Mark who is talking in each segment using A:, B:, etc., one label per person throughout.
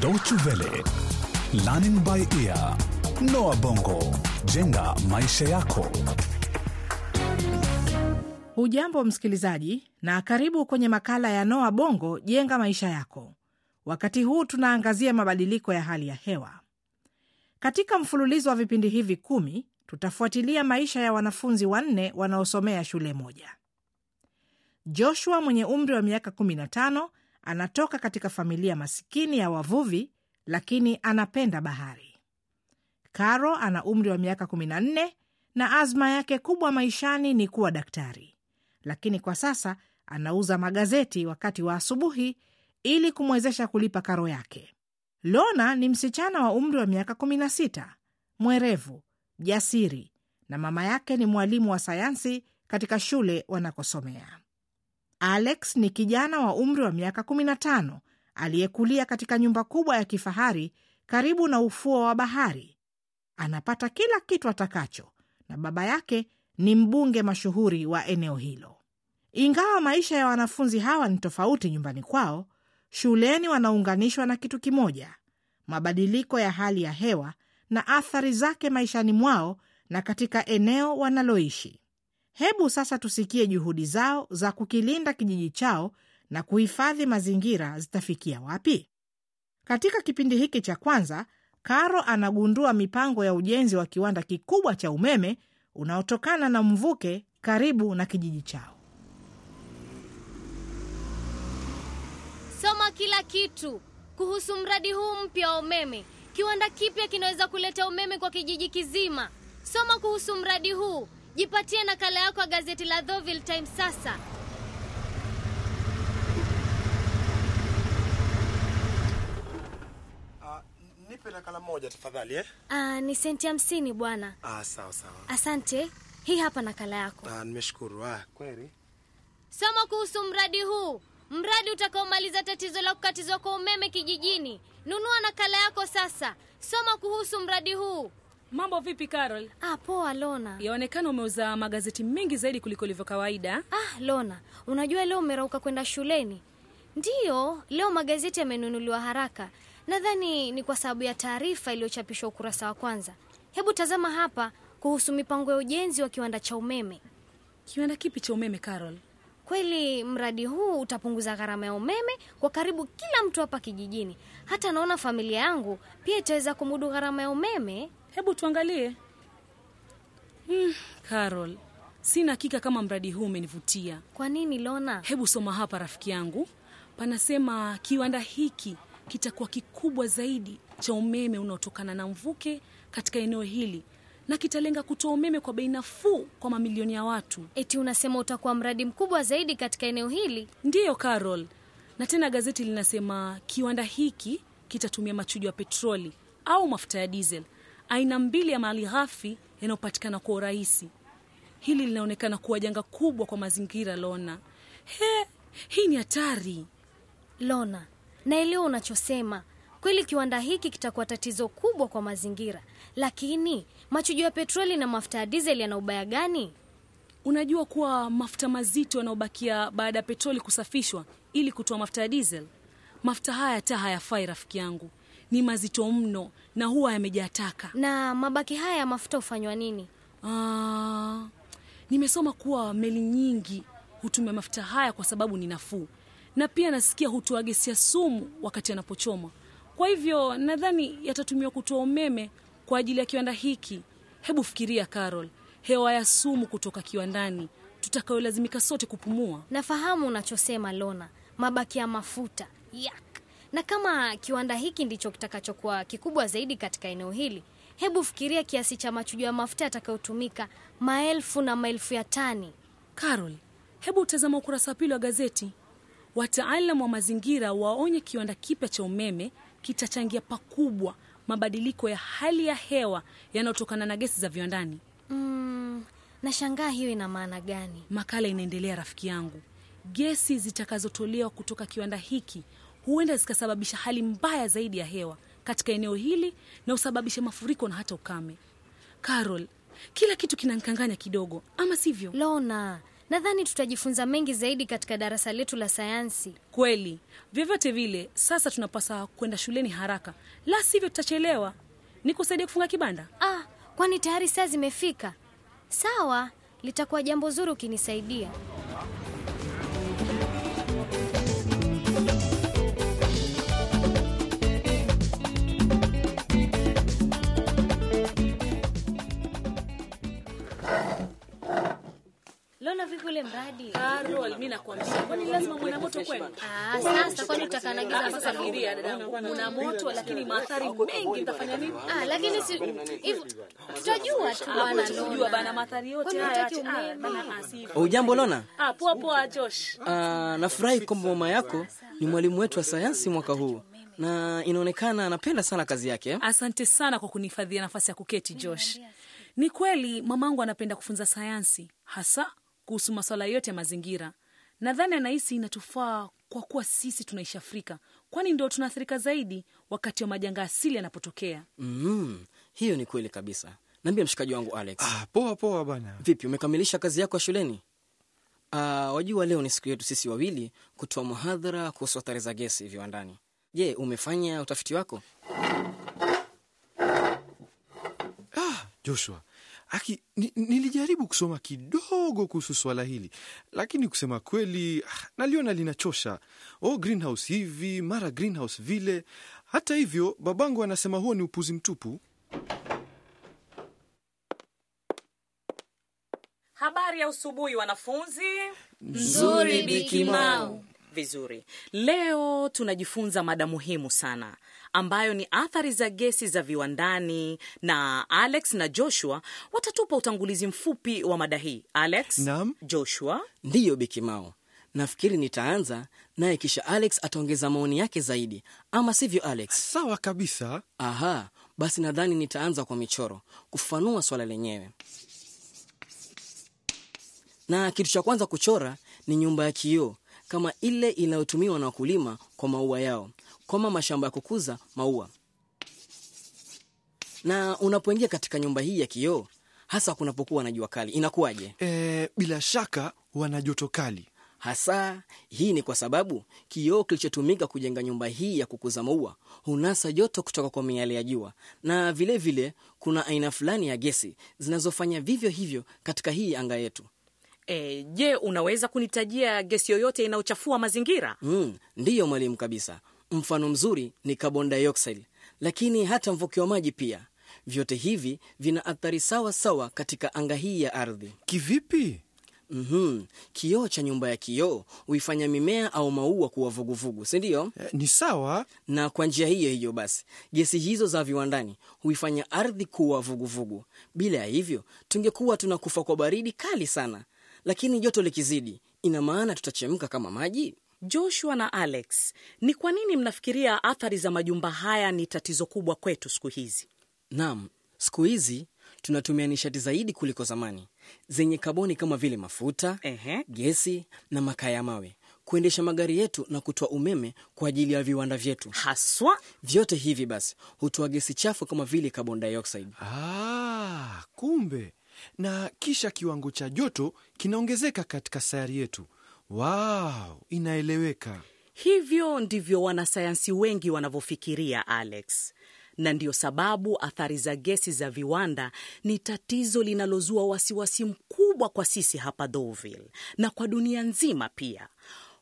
A: Deutsche Welle, Learning by Ear, Noah Bongo, jenga maisha yako.
B: Hujambo msikilizaji, na karibu kwenye makala ya Noa Bongo jenga maisha yako. Wakati huu tunaangazia mabadiliko ya hali ya hewa. Katika mfululizo wa vipindi hivi kumi, tutafuatilia maisha ya wanafunzi wanne wanaosomea shule moja. Joshua mwenye umri wa miaka 15 anatoka katika familia masikini ya wavuvi, lakini anapenda bahari. Caro ana umri wa miaka 14 na azma yake kubwa maishani ni kuwa daktari, lakini kwa sasa anauza magazeti wakati wa asubuhi ili kumwezesha kulipa karo yake. Lona ni msichana wa umri wa miaka 16, mwerevu, jasiri, na mama yake ni mwalimu wa sayansi katika shule wanakosomea. Alex ni kijana wa umri wa miaka 15 aliyekulia katika nyumba kubwa ya kifahari karibu na ufuo wa bahari. Anapata kila kitu atakacho na baba yake ni mbunge mashuhuri wa eneo hilo. Ingawa maisha ya wanafunzi hawa ni tofauti nyumbani kwao, shuleni wanaunganishwa na kitu kimoja: mabadiliko ya hali ya hewa na athari zake maishani mwao na katika eneo wanaloishi. Hebu sasa tusikie juhudi zao za kukilinda kijiji chao na kuhifadhi mazingira zitafikia wapi. Katika kipindi hiki cha kwanza, Karo anagundua mipango ya ujenzi wa kiwanda kikubwa cha umeme unaotokana na mvuke karibu na kijiji chao.
C: Soma kila kitu kuhusu mradi huu mpya wa umeme. Kiwanda kipya kinaweza kuleta umeme kwa kijiji kizima. Soma kuhusu mradi huu. Jipatie nakala yako ya gazeti la Deauville Times sasa.
D: Ah, nipe nakala moja tafadhali eh?
C: Ah, ni senti hamsini bwana.
D: Ah, sawa sawa.
C: Asante. Hii hapa nakala yako.
D: Ah, nimeshukuru. Ah, kweli.
C: Soma kuhusu mradi huu, mradi utakaomaliza tatizo la kukatizwa kwa umeme kijijini. Nunua nakala yako sasa. Soma kuhusu mradi huu.
E: Mambo vipi Carol?
C: Ah, poa Lona.
E: Yaonekana umeuza magazeti mengi zaidi kuliko ilivyo kawaida.
C: Ah, Lona, unajua leo umerauka kwenda shuleni? Ndiyo, leo magazeti yamenunuliwa haraka. Nadhani ni kwa sababu ya taarifa iliyochapishwa ukurasa wa kwanza. Hebu tazama hapa kuhusu mipango ya ujenzi wa kiwanda cha umeme.
E: Kiwanda kipi cha umeme Carol?
C: Kweli mradi huu utapunguza gharama ya umeme kwa karibu kila mtu hapa kijijini. Hata naona familia yangu pia itaweza kumudu gharama ya umeme.
E: Hebu tuangalie. Hmm, Carol, sina hakika kama mradi huu umenivutia.
C: Kwa nini Lona?
E: Hebu soma hapa rafiki yangu. Panasema kiwanda hiki kitakuwa kikubwa zaidi cha umeme unaotokana na mvuke katika eneo hili na kitalenga kutoa umeme kwa bei nafuu kwa mamilioni ya watu.
C: Eti unasema utakuwa mradi mkubwa zaidi katika eneo hili?
E: Ndiyo Carol, na tena gazeti linasema kiwanda hiki kitatumia machujo ya petroli au mafuta ya diesel, aina mbili ya mali ghafi yanayopatikana kwa urahisi. Hili linaonekana kuwa janga kubwa kwa mazingira. Lona, he, hii ni hatari.
C: Lona, naelewa unachosema. Kweli kiwanda hiki kitakuwa tatizo kubwa kwa mazingira, lakini machujo ya petroli na mafuta ya dizeli yana ubaya gani?
E: Unajua kuwa mafuta mazito yanayobakia baada ya petroli kusafishwa ili kutoa mafuta ya dizeli, mafuta haya hata hayafai rafiki yangu, ni mazito mno na huwa yamejaa taka.
C: Na mabaki haya ya mafuta hufanywa nini?
E: Aa, nimesoma kuwa meli nyingi hutumia mafuta haya kwa sababu ni nafuu, na pia nasikia hutoa gesi ya sumu wakati anapochoma Kwa hivyo nadhani yatatumiwa kutoa umeme kwa ajili ya kiwanda hiki. Hebu fikiria Carol, hewa ya sumu kutoka kiwandani tutakayolazimika sote kupumua.
C: Nafahamu unachosema Lona, mabaki ya mafuta yak. Na kama kiwanda hiki ndicho kitakachokuwa kikubwa zaidi katika eneo hili, hebu fikiria kiasi cha machujo ya mafuta yatakayotumika, maelfu na maelfu ya tani.
E: Carol, hebu tazama ukurasa wa pili wa gazeti. Wataalam wa mazingira waonye kiwanda kipya cha umeme kitachangia pakubwa mabadiliko ya hali ya hewa yanayotokana na gesi za viwandani.
C: Mm, nashangaa hiyo ina maana gani?
E: Makala inaendelea rafiki yangu. Gesi zitakazotolewa kutoka kiwanda hiki huenda zikasababisha hali mbaya zaidi ya hewa katika eneo hili na usababishe mafuriko na hata ukame. Carol, kila kitu kinankanganya kidogo, ama sivyo?
C: Lona, Nadhani tutajifunza mengi zaidi katika darasa letu la sayansi.
E: Kweli, vyovyote vile, sasa tunapasa kwenda shuleni haraka, la sivyo tutachelewa. Nikusaidia kufunga kibanda?
C: Ah, kwani tayari saa zimefika? Sawa, litakuwa jambo zuri ukinisaidia. Ule mradi?
E: Carol, mi nakwambia, kwani lazima mwana moto kwenu?
C: Ah, sasa kwani utakanagiza mpaka
E: Sasa fikiria dadangu, kuna moto lakini maathari mengi, nitafanya nini?
C: Ah, lakini si hivyo tutajua tu
E: bana
C: tunajua
E: bana maathari yote haya. ah, bana, ah, si-
F: Ujambo Lona.
E: Ah, poa poa Josh.
F: Ah, nafurahi kwamba mama yako ni mwalimu wetu wa sayansi mwaka huu na inaonekana anapenda sana kazi yake.
E: Asante sana kwa kunihifadhia nafasi ya kuketi Josh. Ni kweli mamangu anapenda kufunza sayansi, hasa kuhusu masuala yote ya mazingira. Nadhani anahisi inatufaa kwa kuwa sisi tunaishi Afrika, kwani ndio tunaathirika zaidi wakati wa majanga asili yanapotokea.
F: Mm, hiyo ni kweli kabisa. Naambia mshikaji wangu Alex.
D: Ah, poa poa bana.
F: Vipi, umekamilisha kazi yako ya shuleni? Ah, wajua leo ni siku yetu sisi wawili kutoa muhadhara kuhusu athari za gesi viwandani. Je, umefanya utafiti wako?
D: Ah, Joshua. Aki, nilijaribu kusoma kidogo kuhusu swala hili lakini kusema kweli ah, naliona linachosha. Oh, greenhouse hivi mara greenhouse vile. Hata hivyo babangu anasema huo ni upuzi mtupu.
G: Habari ya usubuhi wanafunzi.
C: Nzuri Biki Mau.
G: Vizuri. Leo tunajifunza mada muhimu sana ambayo ni athari za gesi za viwandani, na Alex na Joshua watatupa utangulizi mfupi wa mada hii. Alex,
D: Naam.
G: Joshua.
F: Ndiyo Bikimao, nafikiri nitaanza naye, kisha Alex ataongeza maoni yake zaidi, ama sivyo Alex?
D: Sawa kabisa.
F: Aha, basi nadhani nitaanza kwa michoro kufafanua swala lenyewe. Na kitu cha kwanza kuchora ni nyumba ya kioo kama ile inayotumiwa na wakulima kwa maua yao, kama mashamba ya kukuza maua. Na unapoingia katika nyumba hii ya kioo, hasa kunapokuwa na jua kali, inakuwaje?
D: E, bila shaka wana joto kali.
F: Hasa hii ni kwa sababu kioo kilichotumika kujenga nyumba hii ya kukuza maua hunasa joto kutoka kwa miale ya jua, na vilevile vile, kuna aina fulani ya gesi zinazofanya vivyo hivyo katika hii anga yetu.
G: E, je, unaweza kunitajia gesi yoyote inayochafua mazingira?
F: Mm, ndiyo mwalimu kabisa. Mfano mzuri ni carbon dioxide, lakini hata mvuke wa maji pia. Vyote hivi vina athari sawa sawa katika anga hii ya ardhi.
D: Kivipi?
F: Mhm. Kioo cha nyumba ya kioo huifanya mimea au maua kuwa vuguvugu, si ndio?
D: E, ni sawa.
F: na kwa njia hiyo hiyo basi gesi hizo za viwandani huifanya ardhi kuwa vuguvugu. Bila ya hivyo tungekuwa tunakufa kwa baridi kali sana, lakini joto likizidi, ina maana tutachemka kama maji.
G: Joshua na Alex, ni kwa nini mnafikiria athari za majumba haya ni tatizo kubwa kwetu siku hizi?
F: Naam, siku hizi tunatumia nishati zaidi kuliko zamani zenye kaboni kama vile mafuta,
G: Ehe.
F: gesi na makaa ya mawe kuendesha magari yetu na kutoa umeme kwa ajili ya viwanda vyetu.
G: Haswa
F: Vyote hivi basi hutoa gesi chafu kama vile carbon dioxide.
D: Ah, kumbe. Na kisha kiwango cha joto kinaongezeka katika sayari yetu. Wow, inaeleweka.
G: Hivyo ndivyo wanasayansi wengi wanavyofikiria, Alex, na ndiyo sababu athari za gesi za viwanda ni tatizo linalozua wasiwasi mkubwa kwa sisi hapa Deauville na kwa dunia nzima pia.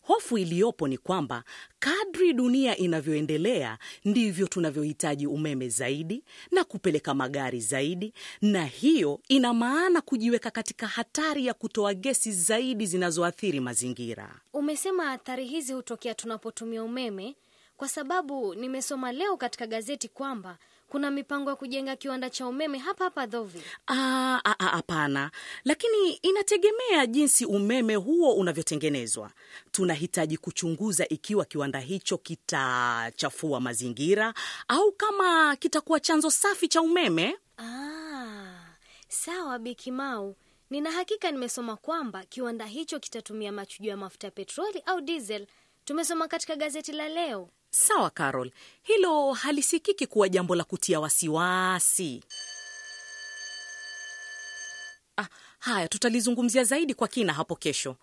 G: Hofu iliyopo ni kwamba kadri dunia inavyoendelea ndivyo tunavyohitaji umeme zaidi na kupeleka magari zaidi, na hiyo ina maana kujiweka katika hatari ya kutoa gesi zaidi zinazoathiri mazingira.
C: Umesema athari hizi hutokea tunapotumia umeme, kwa sababu nimesoma leo katika gazeti kwamba kuna mipango ya kujenga kiwanda cha umeme hapa hapa Deauville.
G: Ah, ah, ah, Hapana, lakini inategemea jinsi umeme huo unavyotengenezwa. Tunahitaji kuchunguza ikiwa kiwanda hicho kitachafua mazingira au kama kitakuwa chanzo safi cha umeme.
C: Aa, sawa Bikimau. Nina hakika nimesoma kwamba kiwanda hicho kitatumia machujo ya mafuta ya petroli au diesel. Tumesoma katika gazeti la leo.
G: Sawa Carol, hilo halisikiki kuwa jambo la kutia wasiwasi. Ah, Haya, tutalizungumzia zaidi kwa kina hapo kesho.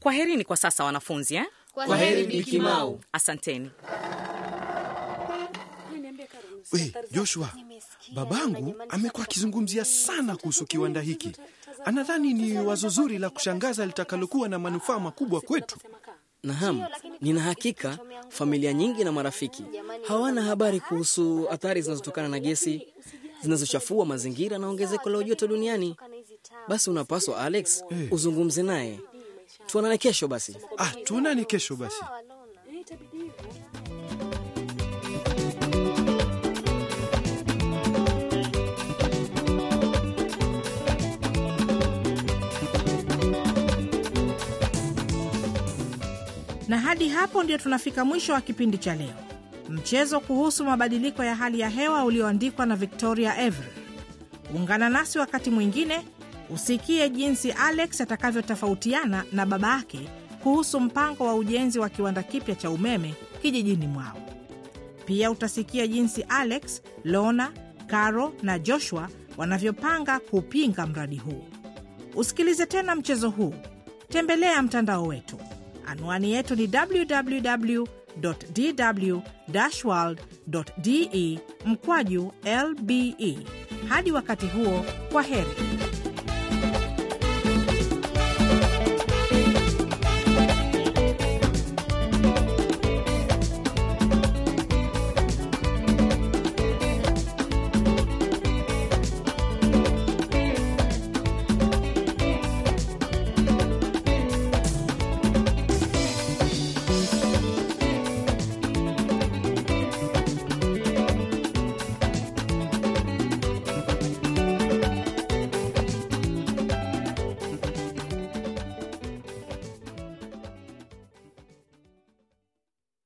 G: Kwaherini kwa sasa wanafunzi eh?
F: Kwa heri Biki Mau.
G: Asanteni.
D: We, Joshua, babangu amekuwa akizungumzia sana kuhusu kiwanda hiki. Anadhani ni wazo zuri la kushangaza litakalokuwa na manufaa makubwa kwetu.
F: Naham, nina hakika familia nyingi na marafiki hawana habari kuhusu athari zinazotokana na gesi zinazochafua mazingira na ongezeko la joto duniani. Basi unapaswa Alex, uzungumze naye. Tuonane kesho basi.
D: Ah, tuonane kesho basi.
B: Hadi hapo ndio tunafika mwisho wa kipindi cha leo, mchezo kuhusu mabadiliko ya hali ya hewa ulioandikwa na Victoria Avery. Ungana nasi wakati mwingine usikie jinsi Alex atakavyotofautiana na baba yake kuhusu mpango wa ujenzi wa kiwanda kipya cha umeme kijijini mwao. Pia utasikia jinsi Alex, Lona, Caro na Joshua wanavyopanga kupinga mradi huu. Usikilize tena mchezo huu, tembelea mtandao wetu. Anwani yetu ni www dw world de mkwaju lbe. Hadi wakati huo, kwa heri.